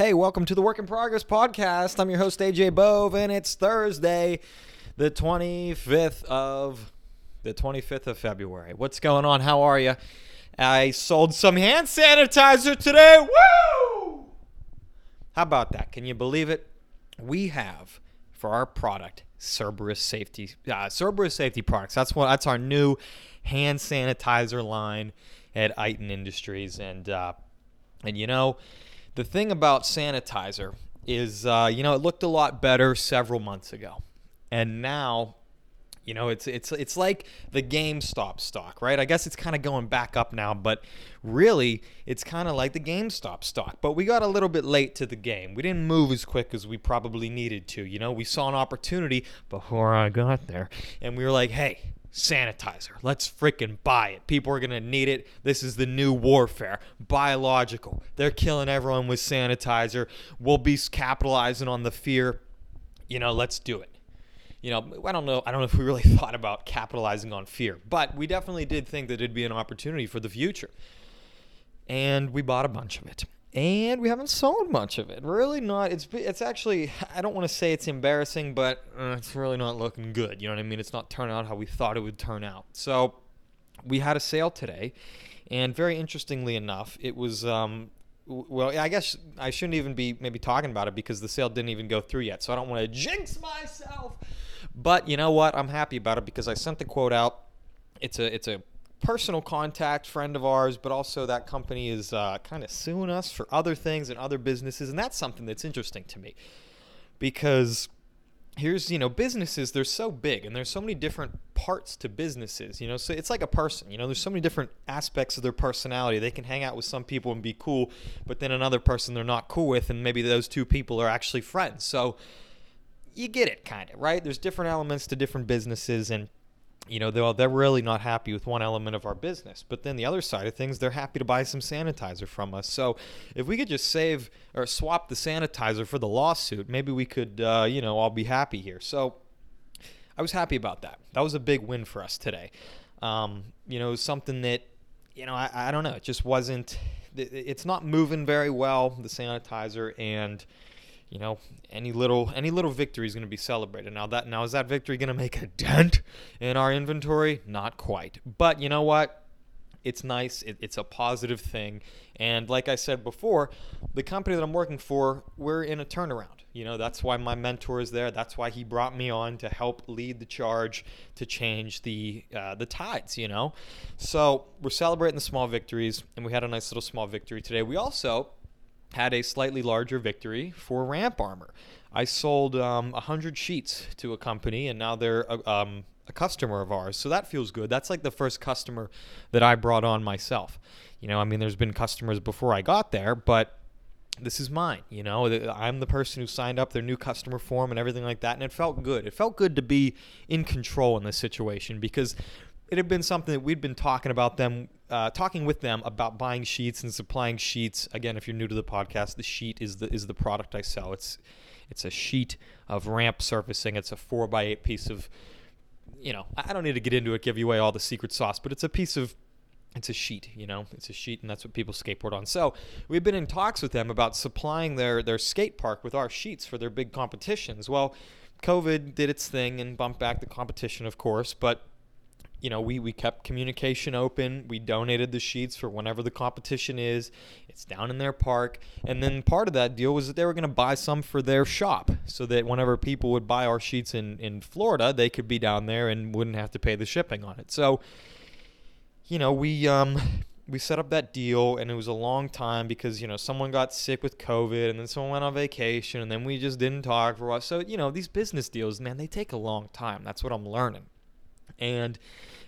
Hey, welcome to the Work in Progress podcast. I'm your host, AJ Bove, and it's Thursday, the 25th of the 25th of February. What's going on? How are you? I sold some hand sanitizer today. Woo! How about that? Can you believe it? We have for our product Cerberus Safety uh, Cerberus Safety Products. That's what that's our new hand sanitizer line at Iton Industries, and uh, and you know the thing about sanitizer is, uh, you know, it looked a lot better several months ago, and now, you know, it's it's it's like the GameStop stock, right? I guess it's kind of going back up now, but really, it's kind of like the GameStop stock. But we got a little bit late to the game. We didn't move as quick as we probably needed to. You know, we saw an opportunity before I got there, and we were like, hey sanitizer. Let's freaking buy it. People are going to need it. This is the new warfare. Biological. They're killing everyone with sanitizer. We'll be capitalizing on the fear. You know, let's do it. You know, I don't know. I don't know if we really thought about capitalizing on fear, but we definitely did think that it'd be an opportunity for the future. And we bought a bunch of it and we haven't sold much of it. Really not. It's it's actually I don't want to say it's embarrassing, but uh, it's really not looking good. You know what I mean? It's not turning out how we thought it would turn out. So we had a sale today, and very interestingly enough, it was. Um, well, I guess I shouldn't even be maybe talking about it because the sale didn't even go through yet. So I don't want to jinx myself. But you know what? I'm happy about it because I sent the quote out. It's a it's a personal contact friend of ours, but also that company is uh, kind of suing us for other things and other businesses, and that's something that's interesting to me. Because here's you know businesses they're so big and there's so many different parts to businesses you know? So it's like a person you know? There's so many different aspects of their personality. They can hang out with some people and be cool but then another person they're not cool with and maybe those two people are actually friends. So you get it kind of right? There's different elements to different businesses and you know, they're, they're really not happy with one element of our business. But then the other side of things, they're happy to buy some sanitizer from us. So if we could just save or swap the sanitizer for the lawsuit, maybe we could, uh, you know, all be happy here. So I was happy about that. That was a big win for us today. Um, you know, something that, you know, I, I don't know, it just wasn't, it's not moving very well, the sanitizer. And, you know, any little any little victory is going to be celebrated. Now that now is that victory going to make a dent in our inventory? Not quite. But you know what? It's nice. It, it's a positive thing. And like I said before, the company that I'm working for, we're in a turnaround. You know, that's why my mentor is there. That's why he brought me on to help lead the charge to change the uh, the tides. You know, so we're celebrating the small victories, and we had a nice little small victory today. We also had a slightly larger victory for ramp armor. I sold um, 100 sheets to a company, and now they're a, um, a customer of ours. So that feels good. That's like the first customer that I brought on myself. You know, I mean, there's been customers before I got there, but this is mine. You know, I'm the person who signed up their new customer form and everything like that. And it felt good. It felt good to be in control in this situation because it had been something that we'd been talking about them, uh, talking with them about buying sheets and supplying sheets. Again, if you're new to the podcast, the sheet is the is the product I sell. It's it's a sheet of ramp surfacing. It's a four by eight piece of, you know, I don't need to get into it, give you away all the secret sauce, but it's a piece of it's a sheet, you know, it's a sheet, and that's what people skateboard on. So we've been in talks with them about supplying their their skate park with our sheets for their big competitions. Well, COVID did its thing and bumped back the competition, of course, but you know, we, we kept communication open. We donated the sheets for whenever the competition is. It's down in their park. And then part of that deal was that they were going to buy some for their shop so that whenever people would buy our sheets in, in Florida, they could be down there and wouldn't have to pay the shipping on it. So, you know, we um, we set up that deal and it was a long time because, you know, someone got sick with COVID and then someone went on vacation and then we just didn't talk for a while. So, you know, these business deals, man, they take a long time. That's what I'm learning. And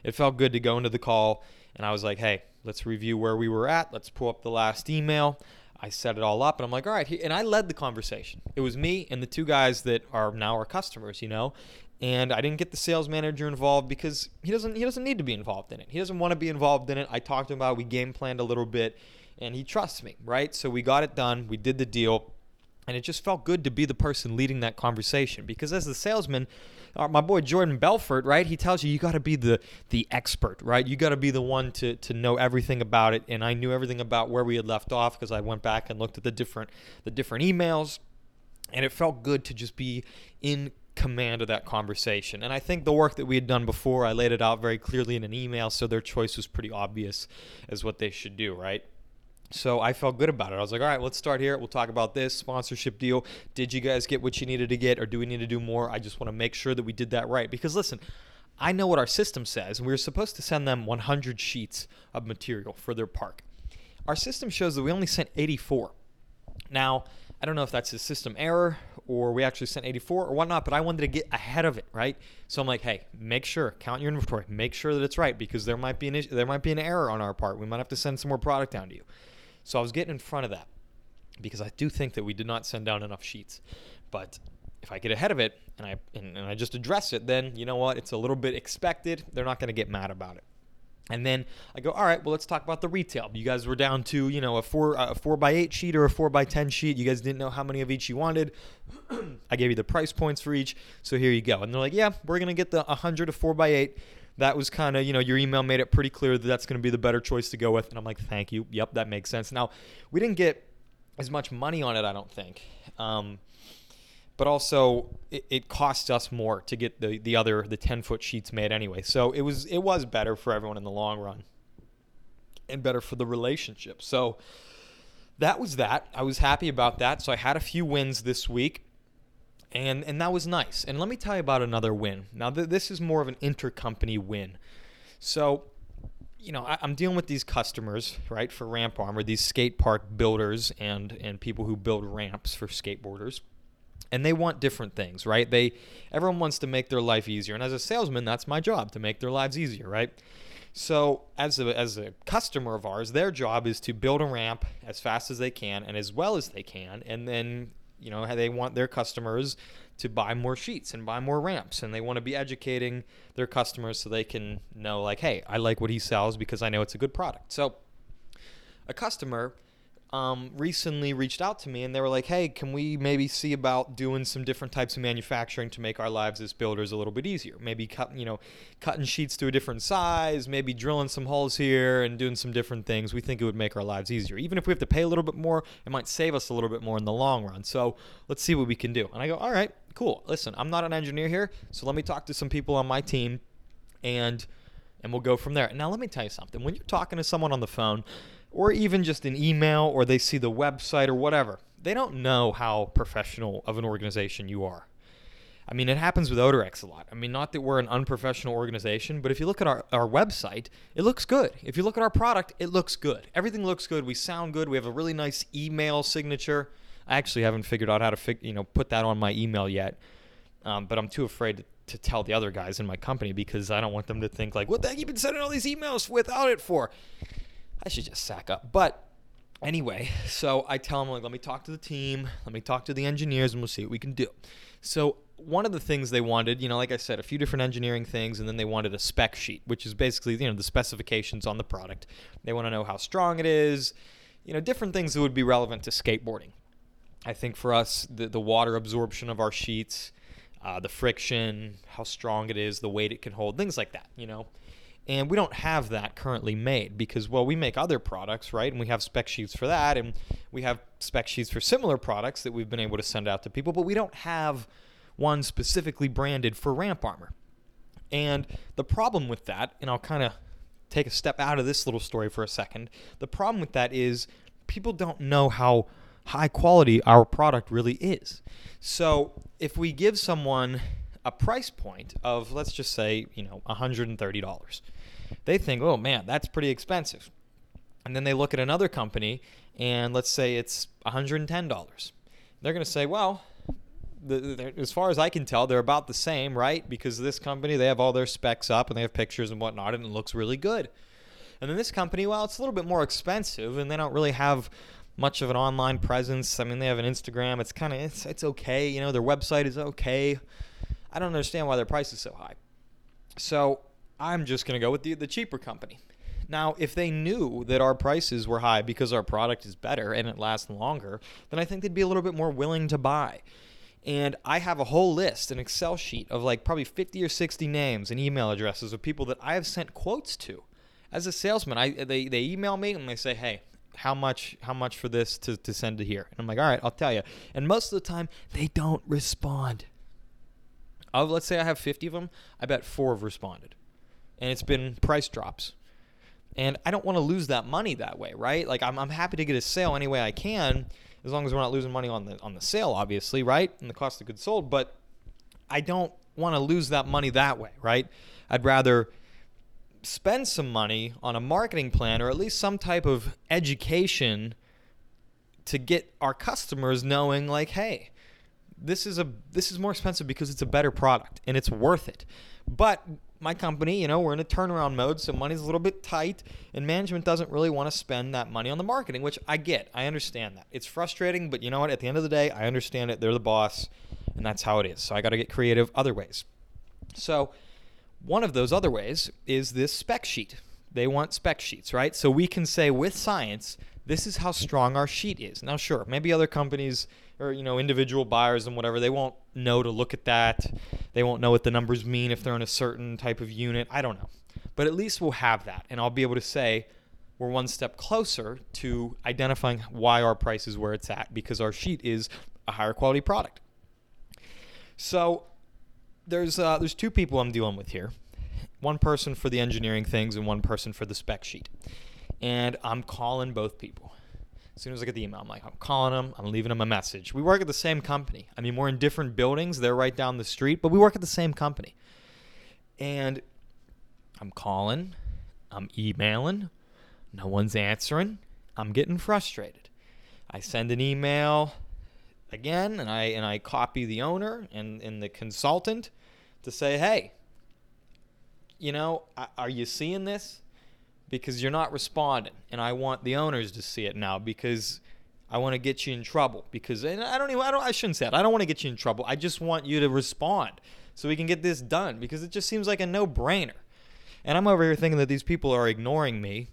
it felt good to go into the call. And I was like, hey, let's review where we were at. Let's pull up the last email. I set it all up and I'm like, all right. And I led the conversation. It was me and the two guys that are now our customers, you know? And I didn't get the sales manager involved because he doesn't he doesn't need to be involved in it. He doesn't want to be involved in it. I talked to him about it. we game planned a little bit and he trusts me, right? So we got it done. We did the deal. And it just felt good to be the person leading that conversation because as the salesman, uh, my boy Jordan Belfort, right? He tells you you got to be the the expert, right? You got to be the one to to know everything about it. And I knew everything about where we had left off because I went back and looked at the different the different emails, and it felt good to just be in command of that conversation. And I think the work that we had done before, I laid it out very clearly in an email, so their choice was pretty obvious as what they should do, right? So I felt good about it. I was like, all right, let's start here. We'll talk about this sponsorship deal. Did you guys get what you needed to get, or do we need to do more? I just want to make sure that we did that right. Because listen, I know what our system says, we were supposed to send them 100 sheets of material for their park. Our system shows that we only sent 84. Now, I don't know if that's a system error or we actually sent 84 or whatnot, but I wanted to get ahead of it, right? So I'm like, hey, make sure, count your inventory, make sure that it's right because there might be an issue, there might be an error on our part. We might have to send some more product down to you. So I was getting in front of that because I do think that we did not send down enough sheets. But if I get ahead of it and I and, and I just address it, then you know what? It's a little bit expected. They're not going to get mad about it. And then I go, all right, well, let's talk about the retail. You guys were down to, you know, a four a four by eight sheet or a four by ten sheet. You guys didn't know how many of each you wanted. I gave you the price points for each, so here you go. And they're like, yeah, we're gonna get the 100 to four by eight that was kind of, you know, your email made it pretty clear that that's going to be the better choice to go with. And I'm like, thank you. Yep, that makes sense. Now, we didn't get as much money on it, I don't think. Um, but also it, it cost us more to get the, the other the 10 foot sheets made anyway so it was it was better for everyone in the long run and better for the relationship so that was that i was happy about that so i had a few wins this week and and that was nice. And let me tell you about another win. Now th- this is more of an intercompany win. So, you know, I, am dealing with these customers, right, for Ramp Armor, these skate park builders and and people who build ramps for skateboarders. And they want different things, right? They everyone wants to make their life easier. And as a salesman, that's my job to make their lives easier, right? So, as a, as a customer of ours, their job is to build a ramp as fast as they can and as well as they can, and then you know they want their customers to buy more sheets and buy more ramps and they want to be educating their customers so they can know like hey i like what he sells because i know it's a good product. So a customer um, recently reached out to me and they were like, hey, can we maybe see about doing some different types of manufacturing to make our lives as builders a little bit easier? Maybe cut, you know, cutting sheets to a different size, maybe drilling some holes here and doing some different things. We think it would make our lives easier. Even if we have to pay a little bit more, it might save us a little bit more in the long run. So let's see what we can do. And I go, all right, cool. Listen, I'm not an engineer here, so let me talk to some people on my team and and we'll go from there. Now let me tell you something. When you're talking to someone on the phone, or even just an email or they see the website or whatever. They don't know how professional of an organization you are. I mean, it happens with Odorex a lot. I mean, not that we're an unprofessional organization, but if you look at our, our website, it looks good. If you look at our product, it looks good. Everything looks good. We sound good. We have a really nice email signature. I actually haven't figured out how to fig- you know put that on my email yet, um, but I'm too afraid to, to, tell the other guys in my company because I don't want them to think like, "What the heck you've been sending all these emails without it for?" I should just sack up. But anyway, so I tell him like, let me talk to the team, let me talk to the engineers, and we'll see what we can do. So one of the things they wanted, you know, like I said, a few different engineering things, and then they wanted a spec sheet, which is basically you know the specifications on the product. They want to know how strong it is, you know, different things that would be relevant to skateboarding. I think for us, the the water absorption of our sheets, uh, the friction, how strong it is, the weight it can hold, things like that. You know. And we don't have that currently made because, well, we make other products, right? And we have spec sheets for that. And we have spec sheets for similar products that we've been able to send out to people, but we don't have one specifically branded for ramp armor. And the problem with that, and I'll kind of take a step out of this little story for a second, the problem with that is people don't know how high quality our product really is. So if we give someone a price point of let's just say you know $130 they think oh man that's pretty expensive and then they look at another company and let's say it's $110 they're going to say well as far as I can tell, they're about the same, right? Because this company, they have all their specs up and they have pictures and whatnot, and it looks really good. And then this company, well, it's a little bit more expensive, and they don't really have much of an online presence. I mean, they have an Instagram. It's kind of it's it's okay, you know. Their website is okay. I don't understand why their price is so high. So I'm just going to go with the, the cheaper company. Now, if they knew that our prices were high because our product is better and it lasts longer, then I think they'd be a little bit more willing to buy. And I have a whole list, an Excel sheet of like probably 50 or 60 names and email addresses of people that I have sent quotes to. As a salesman, I they, they email me and they say, hey, how much how much for this to, to send to here? And I'm like, all right, I'll tell you. And most of the time, they don't respond. Of let's say I have 50 of them, I bet four have responded, and it's been price drops. And I don't want to lose that money that way, right? Like I'm, I'm happy to get a sale any way I can, as long as we're not losing money on the on the sale, obviously, right? And the cost of goods sold. But I don't want to lose that money that way, right? I'd rather spend some money on a marketing plan or at least some type of education to get our customers knowing like, hey, this is a this is more expensive because it's a better product and it's worth it. But my company, you know, we're in a turnaround mode, so money's a little bit tight, and management doesn't really want to spend that money on the marketing, which I get. I understand that. It's frustrating, but you know what? At the end of the day, I understand it. They're the boss, and that's how it is. So I got to get creative other ways. So one of those other ways is this spec sheet. They want spec sheets, right? So we can say with science, this is how strong our sheet is. Now, sure, maybe other companies or you know individual buyers and whatever they won't know to look at that. They won't know what the numbers mean if they're in a certain type of unit. I don't know, but at least we'll have that, and I'll be able to say we're one step closer to identifying why our price is where it's at because our sheet is a higher quality product. So there's uh, there's two people I'm dealing with here. One person for the engineering things and one person for the spec sheet. And I'm calling both people. As soon as I get the email, I'm like, I'm calling them, I'm leaving them a message. We work at the same company. I mean, we're in different buildings. They're right down the street, but we work at the same company. And I'm calling, I'm emailing, no one's answering. I'm getting frustrated. I send an email again and I and I copy the owner and, and the consultant to say, hey, you know, are you seeing this? Because you're not responding, and I want the owners to see it now because I want to get you in trouble. Because and I don't even I don't I shouldn't say it. I don't want to get you in trouble. I just want you to respond so we can get this done because it just seems like a no-brainer. And I'm over here thinking that these people are ignoring me,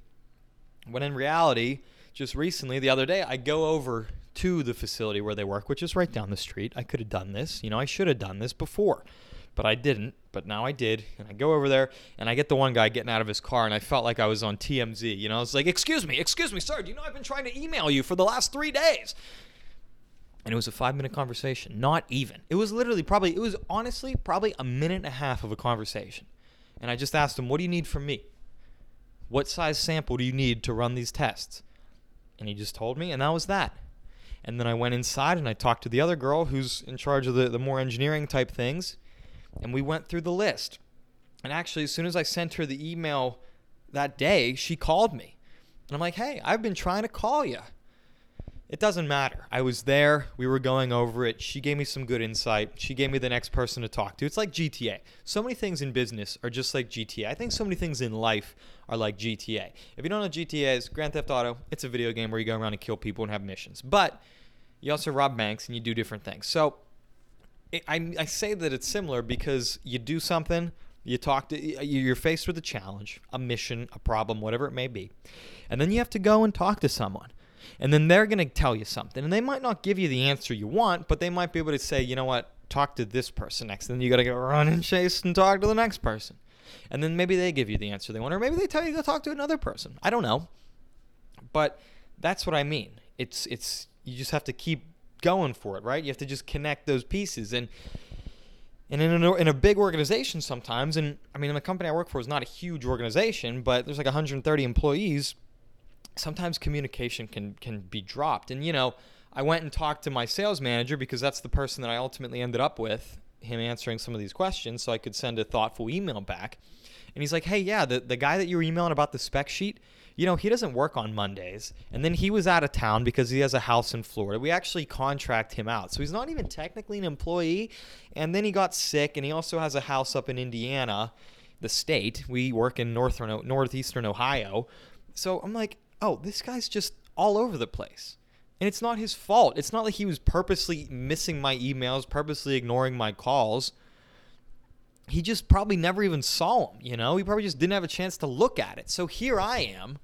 when in reality, just recently, the other day, I go over to the facility where they work, which is right down the street. I could have done this. You know, I should have done this before, but I didn't. But now I did. And I go over there and I get the one guy getting out of his car, and I felt like I was on TMZ. You know, I was like, Excuse me, excuse me, sir. Do you know I've been trying to email you for the last three days? And it was a five minute conversation. Not even. It was literally probably, it was honestly probably a minute and a half of a conversation. And I just asked him, What do you need from me? What size sample do you need to run these tests? And he just told me, and that was that. And then I went inside and I talked to the other girl who's in charge of the, the more engineering type things. And we went through the list. And actually, as soon as I sent her the email that day, she called me. And I'm like, hey, I've been trying to call you. It doesn't matter. I was there. We were going over it. She gave me some good insight. She gave me the next person to talk to. It's like GTA. So many things in business are just like GTA. I think so many things in life are like GTA. If you don't know GTA is Grand Theft Auto, it's a video game where you go around and kill people and have missions. But you also rob banks and you do different things. So I, I say that it's similar because you do something, you talk to, you're faced with a challenge, a mission, a problem, whatever it may be, and then you have to go and talk to someone. And then they're going to tell you something. And they might not give you the answer you want, but they might be able to say, you know what, talk to this person next. And then you got to go run and chase and talk to the next person. And then maybe they give you the answer they want, or maybe they tell you to talk to another person. I don't know. But that's what I mean. It's, it's, you just have to keep going for it, right? You have to just connect those pieces. And, and in a, in a big organization sometimes, and I mean, the company I work for is not a huge organization, but there's like 130 employees sometimes communication can can be dropped. And you know, I went and talked to my sales manager because that's the person that I ultimately ended up with, him answering some of these questions so I could send a thoughtful email back. And he's like, "Hey, yeah, the the guy that you were emailing about the spec sheet, you know, he doesn't work on Mondays. And then he was out of town because he has a house in Florida. We actually contract him out. So he's not even technically an employee. And then he got sick and he also has a house up in Indiana, the state. We work in northern northeastern Ohio. So I'm like, oh, this guy's just all over the place. And it's not his fault. It's not like he was purposely missing my emails, purposely ignoring my calls. He just probably never even saw them, you know? He probably just didn't have a chance to look at it. So here I am.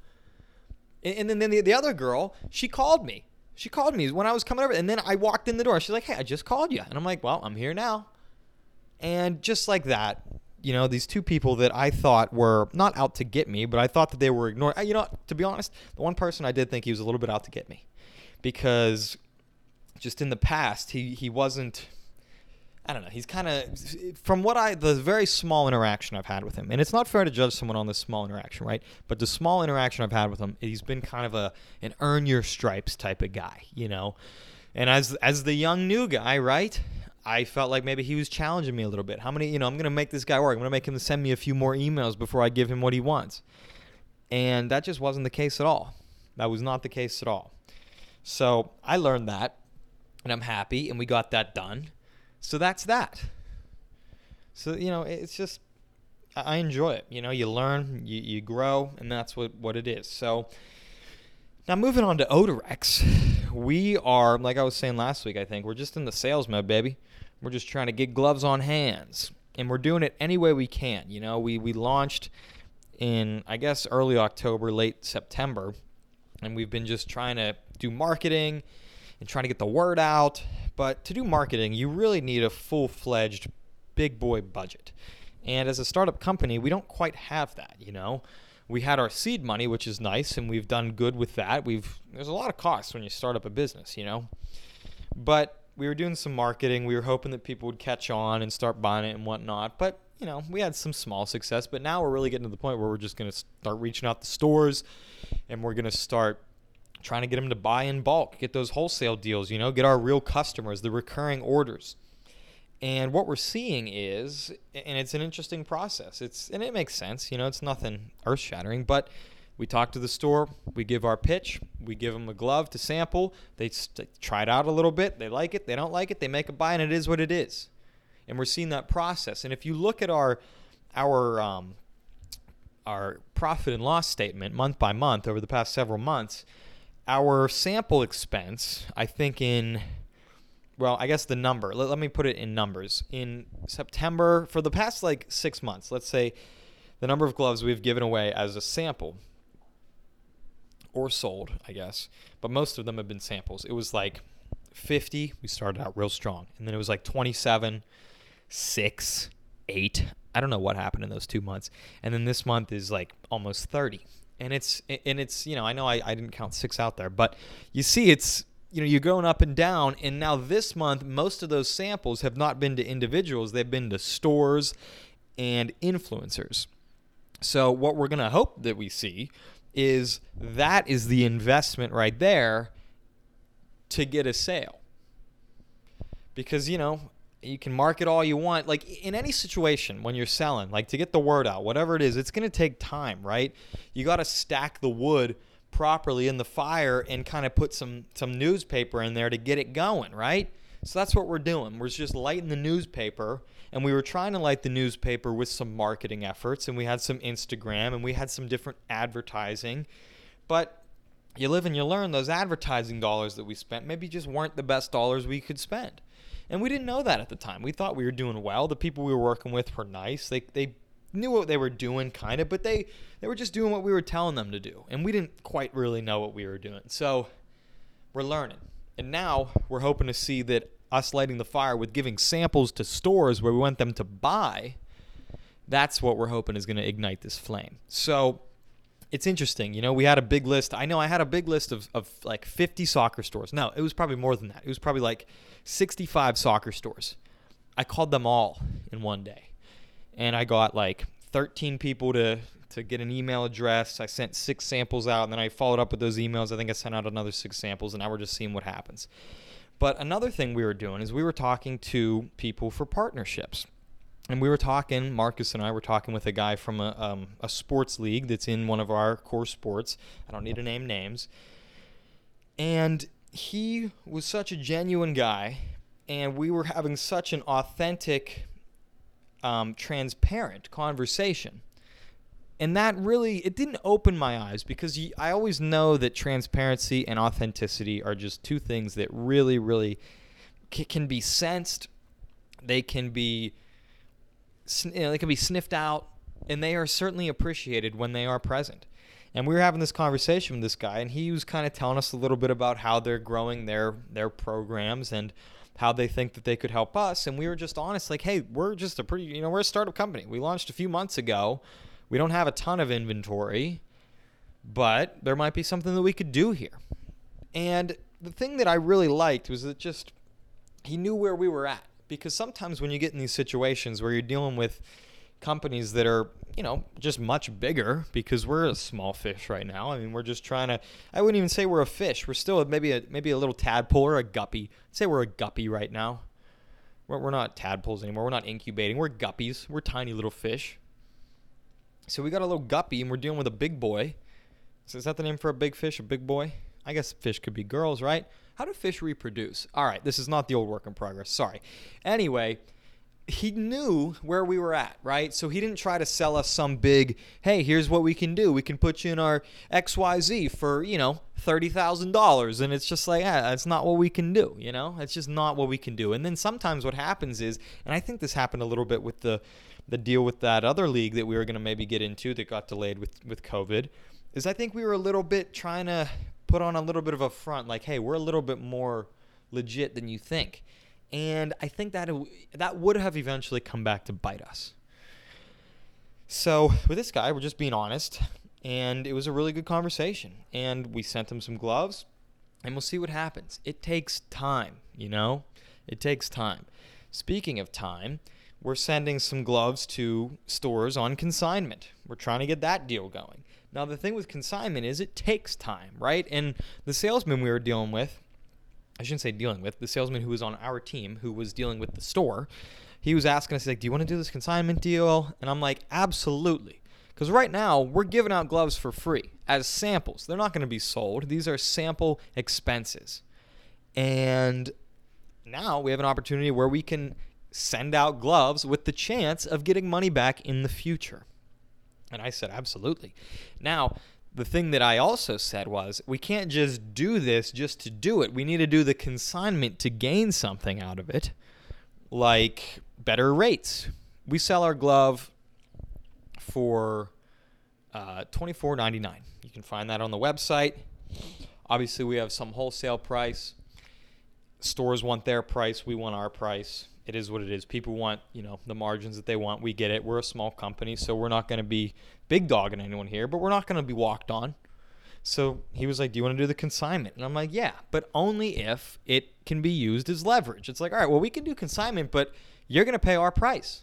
And then, then the, the other girl, she called me. She called me when I was coming over, and then I walked in the door. She's like, "Hey, I just called you," and I'm like, "Well, I'm here now." And just like that, you know, these two people that I thought were not out to get me, but I thought that they were ignoring. You know, to be honest, the one person I did think he was a little bit out to get me, because just in the past he he wasn't I don't know. He's kind of from what I the very small interaction I've had with him, and it's not fair to judge someone on this small interaction, right? But the small interaction I've had with him, he's been kind of a an earn your stripes type of guy, you know. And as as the young new guy, right? I felt like maybe he was challenging me a little bit. How many, you know, I'm to make this guy work. I'm to make him send me a few more emails before I give him what he wants. And that just wasn't the case at all. That was not the case at all. So I learned that, and I'm happy, and we got that done so that's that. So you know, it's just I enjoy it. You know, you learn, you, you grow, and that's what what it is. So now moving on to Odorex, we are like I was saying last week. I think we're just in the sales mode, baby. We're just trying to get gloves on hands, and we're doing it any way we can. You know, we we launched in I guess early October, late September, and we've been just trying to do marketing and trying to get the word out but to do marketing, you really need a full fledged big boy budget. And as a startup company, we don't quite have that, you know. We had our seed money, which is nice, and we've done good with that. We've there's a lot of costs when you start up a business, you know. But we were doing some marketing. We were hoping that people would catch on and start buying it and whatnot. But you know, we had some small success. But now we're really getting to the point where we're just going to start reaching out to stores, and we're going to start trying to get them to buy in bulk, get those wholesale deals, you know, get our real customers, the recurring orders. And what we're seeing is, and it's an interesting process. It's and it makes sense, you know, it's nothing earth-shattering, but we talk to the store, we give our pitch, we give them a glove to sample. They st- try it out a little bit, they like it, they don't like it, they make a buy, and it is what it is. And we're seeing that process. And if you look at our our um, our profit and loss statement month by month over the past several months, our sample expense, I think in well, I guess the number. Let, let me put it in numbers. In September, for the past like six months, let's say the number of gloves we've given away as a sample or sold, I guess, but most of them have been samples. It was like 50. We started out real strong. And then it was like 27, 6, 8. I don't know what happened in those two months. And then this month is like almost 30 and it's and it's you know I know I, I didn't count six out there, but you see it's you know you're going up and down, and now this month most of those samples have not been to individuals; they've been to stores and influencers. So what we're gonna hope that we see is that is the investment right there to get a sale. Because you know you can market all you want. Like in any situation when you're selling like to get the word out whatever it is it's going to take time right? You got to stack the wood properly in the fire and kind of put some some newspaper in there to get it going right? So that's what we're doing. We're just lighting the newspaper and we were trying to light the newspaper with some marketing efforts and we had some instagram and we had some different advertising. But you live and you learn those advertising dollars that we spent maybe just weren't the best dollars we could spend and we didn't know that at the time. We thought we were doing well. The people we were working with were nice. They they knew what they were doing kind of, but they they were just doing what we were telling them to do. And we didn't quite really know what we were doing. So we're learning. And now we're hoping to see that us lighting the fire with giving samples to stores where we want them to buy, that's what we're hoping is going to ignite this flame. So it's interesting. You know, we had a big list. I know I had a big list of, of like 50 soccer stores. No, it was probably more than that. It was probably like 65 soccer stores. I called them all in one day. And I got like 13 people to, to get an email address. I sent six samples out and then I followed up with those emails. I think I sent out another six samples and now we're just seeing what happens. But another thing we were doing is we were talking to people for partnerships. And we were talking, Marcus and I were talking with a guy from a, um, a sports league that's in one of our core sports. I don't need to name names. And he was such a genuine guy, and we were having such an authentic, um, transparent conversation. And that really, it didn't open my eyes because I always know that transparency and authenticity are just two things that really, really can be sensed. They can be you know, they can be sniffed out, and they are certainly appreciated when they are present. And we were having this conversation with this guy, and he was kind of telling us a little bit about how they're growing their their programs and how they think that they could help us. And we were just honest, like, hey, we're just a pretty, you know, we're a startup company. We launched a few months ago. We don't have a ton of inventory, but there might be something that we could do here. And the thing that I really liked was that just he knew where we were at because sometimes when you get in these situations where you're dealing with companies that are you know just much bigger because we're a small fish right now. I mean we're just trying to i wouldn't even say we're a fish. We're still maybe a maybe a little tadpole or a guppy. I'd say we're a guppy right now. We're, we're not tadpoles anymore. We're not incubating. We're guppies. We're tiny little fish. So we got a little guppy and we're dealing with a big boy. So is that the name for a big fish a big boy? I guess fish could be girls right? How do fish reproduce? All right this is not the old work in progress. Sorry. Anyway he knew where we were at, right? So he didn't try to sell us some big, hey, here's what we can do. We can put you in our XYZ for, you know, $30,000. And it's just like, yeah, that's not what we can do, you know? It's just not what we can do. And then sometimes what happens is, and I think this happened a little bit with the, the deal with that other league that we were going to maybe get into that got delayed with, with COVID, is I think we were a little bit trying to put on a little bit of a front, like, hey, we're a little bit more legit than you think and I think that it, that would have eventually come back to bite us. So with this guy, we're just being honest, and it was a really good conversation. And we sent him some gloves, and we'll see what happens. It takes time, you know. It takes time. Speaking of time, we're sending some gloves to stores on consignment. We're trying to get that deal going. Now, the thing with consignment is it takes time, right? And the salesman we were dealing with, I shouldn't say dealing with, the salesman who was on our team who was dealing with the store, he was asking us, like, do you want to do this consignment deal? And I'm like, absolutely. Because right now, we're giving out gloves for free as samples. They're not going to be sold, these are sample expenses. And now we have an opportunity where we can send out gloves with the chance of getting money back in the future. And I said, absolutely. Now, the thing that I also said was we can't just do this just to do it. We need to do the consignment to gain something out of it, like better rates. We sell our glove for uh, $24.99. You can find that on the website. Obviously, we have some wholesale price. Stores want their price. We want our price it is what it is. People want, you know, the margins that they want. We get it. We're a small company, so we're not going to be big dogging anyone here, but we're not going to be walked on. So he was like, Do you want to do the consignment? And I'm like, Yeah, but only if it can be used as leverage. It's like, All right, well, we can do consignment, but you're going to pay our price.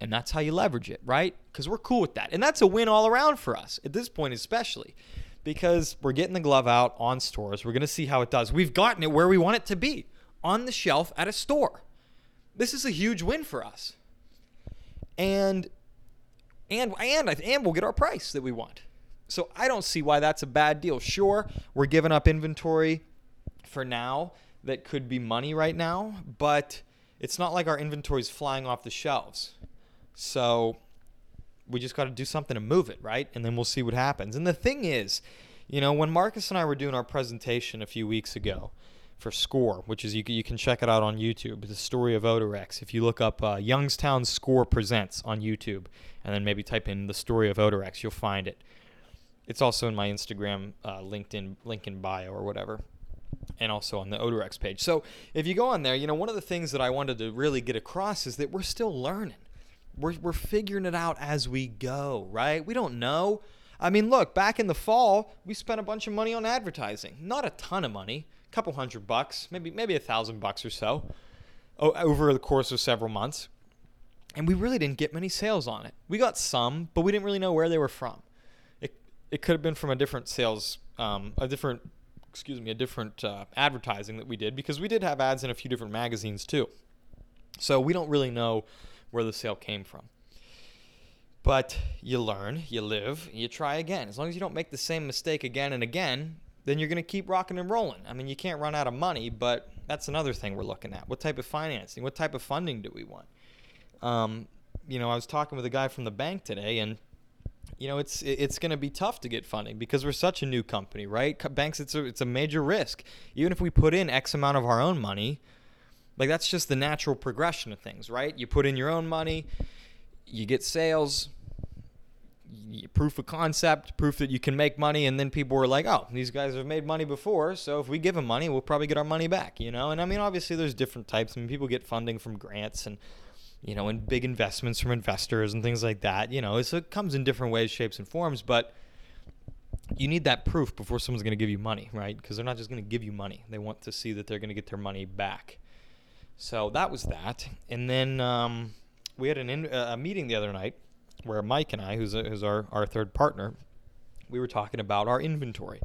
And that's how you leverage it, right? Because we're cool with that. And that's a win all around for us at this point, especially because we're getting the glove out on stores. We're going to see how it does. We've gotten it where we want it to be on the shelf at a store. This is a huge win for us. And and and and we'll get our price that we want. So I don't see why that's a bad deal. Sure, we're giving up inventory for now that could be money right now, but it's not like our inventory is flying off the shelves. So we just got to do something to move it, right? And then we'll see what happens. And the thing is, you know, when Marcus and I were doing our presentation a few weeks ago, for Score, which is you, you can check it out on YouTube. The story of Odorex. If you look up uh, Youngstown Score Presents on YouTube, and then maybe type in the story of Odorex, you'll find it. It's also in my Instagram, uh, LinkedIn link in bio or whatever, and also on the Odorex page. So if you go on there, you know one of the things that I wanted to really get across is that we're still learning. We're we're figuring it out as we go, right? We don't know. I mean, look, back in the fall, we spent a bunch of money on advertising. Not a ton of money couple hundred bucks, maybe maybe a thousand bucks or so, over the course of several months. And we really didn't get many sales on it. We got some, but we didn't really know where they were from. It it could have been from a different sales, um, a different, excuse me, a different uh, advertising that we did because we did have ads in a few different magazines too. So we don't really know where the sale came from. But you learn, you live, you try again. As long as you don't make the same mistake again and again, then you're going to keep rocking and rolling. I mean, you can't run out of money, but that's another thing we're looking at. What type of financing? What type of funding do we want? Um, you know, I was talking with a guy from the bank today, and you know, it's it's going to be tough to get funding because we're such a new company, right? Banks, it's a it's a major risk. Even if we put in X amount of our own money, like that's just the natural progression of things, right? You put in your own money, you get sales, proof of concept, proof that you can make money, and then people were like, "Oh, these guys have made money before, so if we give them money, we'll probably get our money back," you know. And I mean, obviously, there's different types. I mean, people get funding from grants and you know, and big investments from investors and things like that. You know, so it comes in different ways, shapes, and forms, but you need that proof before someone's going to give you money, right? Because they're not just going to give you money; they want to see that they're going to get their money back. So that was that, and then um, we had an in, uh, a meeting the other night where Mike and I, who's, a, who's our, our third partner, we were talking about our inventory.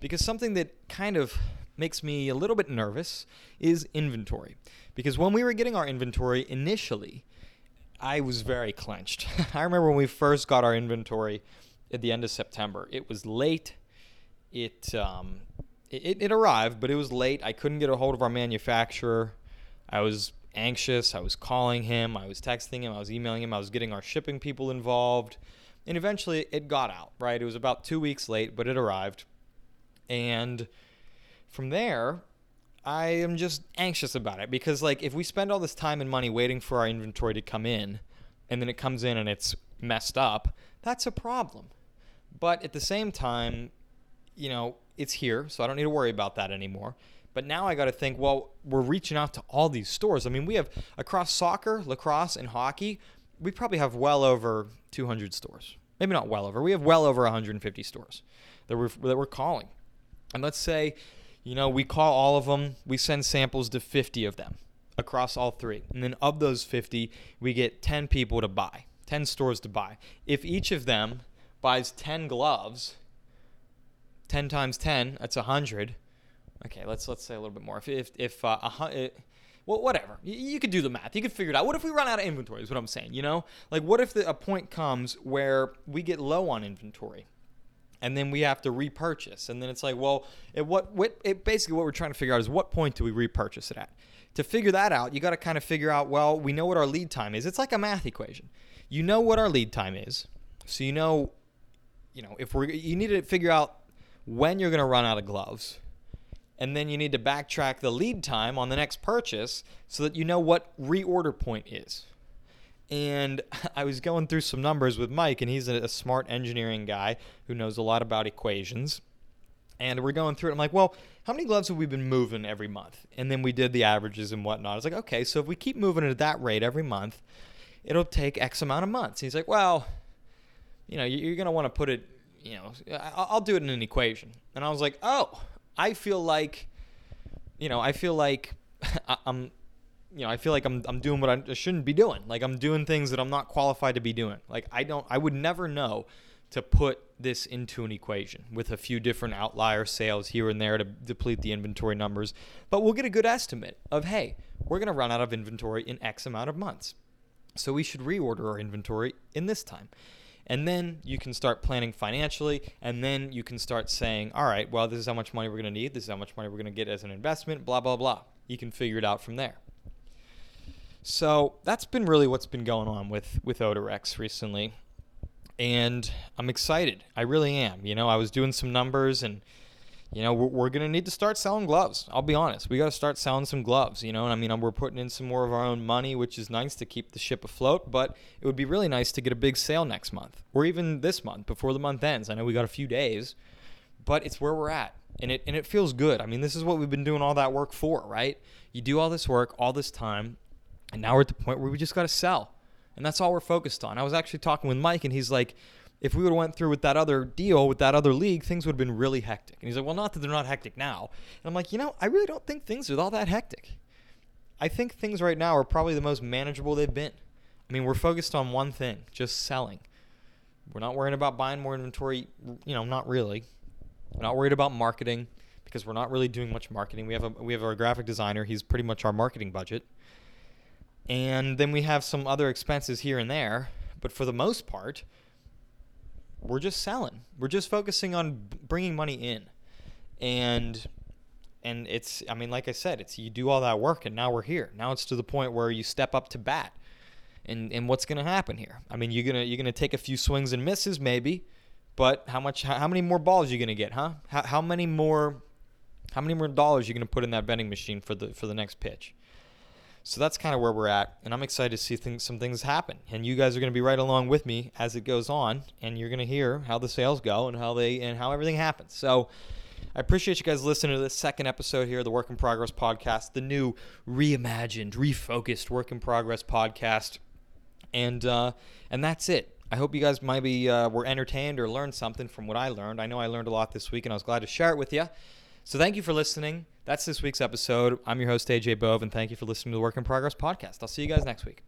Because something that kind of makes me a little bit nervous is inventory. Because when we were getting our inventory initially, I was very clenched. I remember when we first got our inventory at the end of September. It was late. It, um, it, it arrived, but it was late. I couldn't get a hold of our manufacturer. I was anxious. I was calling him, I was texting him, I was emailing him, I was getting our shipping people involved. And eventually it got out, right? It was about two weeks late, but it arrived. And from there, I am just anxious about it because, like, if we spend all this time and money waiting for our inventory to come in and then it comes in and it's messed up, that's a problem. But at the same time, you know, it's here, so I don't need to worry about that anymore. But now I got to think, well, we're reaching out to all these stores. I mean, we have across soccer, lacrosse, and hockey, we probably have well over 200 stores. Maybe not well over. We have well over 150 stores that we're, that we're calling. And let's say, you know, we call all of them, we send samples to 50 of them across all three. And then of those 50, we get 10 people to buy, 10 stores to buy. If each of them buys 10 gloves, 10 times 10, that's 100 okay, let's let's say a little bit more. If if if uh, a, well, whatever. You, you, could do the math. You could figure it out. What if we run out of inventory? Is what I'm saying. You know, like what if the, a point comes where we get low on inventory, and then we have to repurchase, and then it's like, well, at what what it, basically what we're trying to figure out is what point do we repurchase it at? To figure that out, you got to kind of figure out. Well, we know what our lead time is. It's like a math equation. You know what our lead time is, so you know, you know, if we're you need to figure out when you're going to run out of gloves and then you need to backtrack the lead time on the next purchase so that you know what reorder point is. And I was going through some numbers with Mike, and he's a, smart engineering guy who knows a lot about equations. And we're going through it. I'm like, well, how many gloves have we been moving every month? And then we did the averages and whatnot. I was like, okay, so if we keep moving at that rate every month, it'll take X amount of months. He's like, well, you know, you're going to want to put it, you know, I'll do it in an equation. And I was like, oh, I feel like, you know, I feel like I'm, you know, I feel like I'm, I'm doing what I shouldn't be doing. Like I'm doing things that I'm not qualified to be doing. Like I don't, I would never know to put this into an equation with a few different outlier sales here and there to deplete the inventory numbers. But we'll get a good estimate of, hey, we're going to run out of inventory in X amount of months. So we should reorder our inventory in this time. And then you can start planning financially. And then you can start saying, all right, well, this is how much money we're going to need. This is how much money we're going to get as an investment, blah, blah, blah. You can figure it out from there. So that's been really what's been going on with, with Odorex recently. And I'm excited. I really am. You know, I was doing some numbers and you know, we're, we're going to need to start selling gloves. I'll be honest. We got to start selling some gloves, you know, and I mean, we're putting in some more of our own money, which is nice to keep the ship afloat, but it would be really nice to get a big sale next month or even this month before the month ends. I know we got a few days, but it's where we're at. And it, and it feels good. I mean, this is what we've been doing all that work for, right? You do all this work, all this time, and now we're at the point where we just got to sell. And that's all we're focused on. I was actually talking with Mike, and he's like, if we would have went through with that other deal with that other league, things would have been really hectic. And he's like, well, not that they're not hectic now. And I'm like, you know, I really don't think things are all that hectic. I think things right now are probably the most manageable they've been. I mean, we're focused on one thing, just selling. We're not worrying about buying more inventory, you know, not really. We're not worried about marketing because we're not really doing much marketing. We have a we have our graphic designer, he's pretty much our marketing budget. And then we have some other expenses here and there, but for the most part, we're just selling. We're just focusing on bringing money in, and and it's I mean like I said, it's you do all that work and now we're here. Now it's to the point where you step up to bat, and and what's gonna happen here? I mean you're gonna you're gonna take a few swings and misses maybe, but how much how, how many more balls are you gonna get, huh? How how many more how many more dollars are you gonna put in that vending machine for the for the next pitch? So that's kind of where we're at, and I'm excited to see things, some things happen. And you guys are going to be right along with me as it goes on, and you're going to hear how the sales go and how they and how everything happens. So I appreciate you guys listening to this second episode here, the Work in Progress podcast, the new reimagined, refocused Work in Progress podcast, and uh, and that's it. I hope you guys maybe uh, were entertained or learned something from what I learned. I know I learned a lot this week, and I was glad to share it with you. So thank you for listening. That's this week's episode. I'm your host, AJ Bove, and thank you for listening to the Work in Progress podcast. I'll see you guys next week.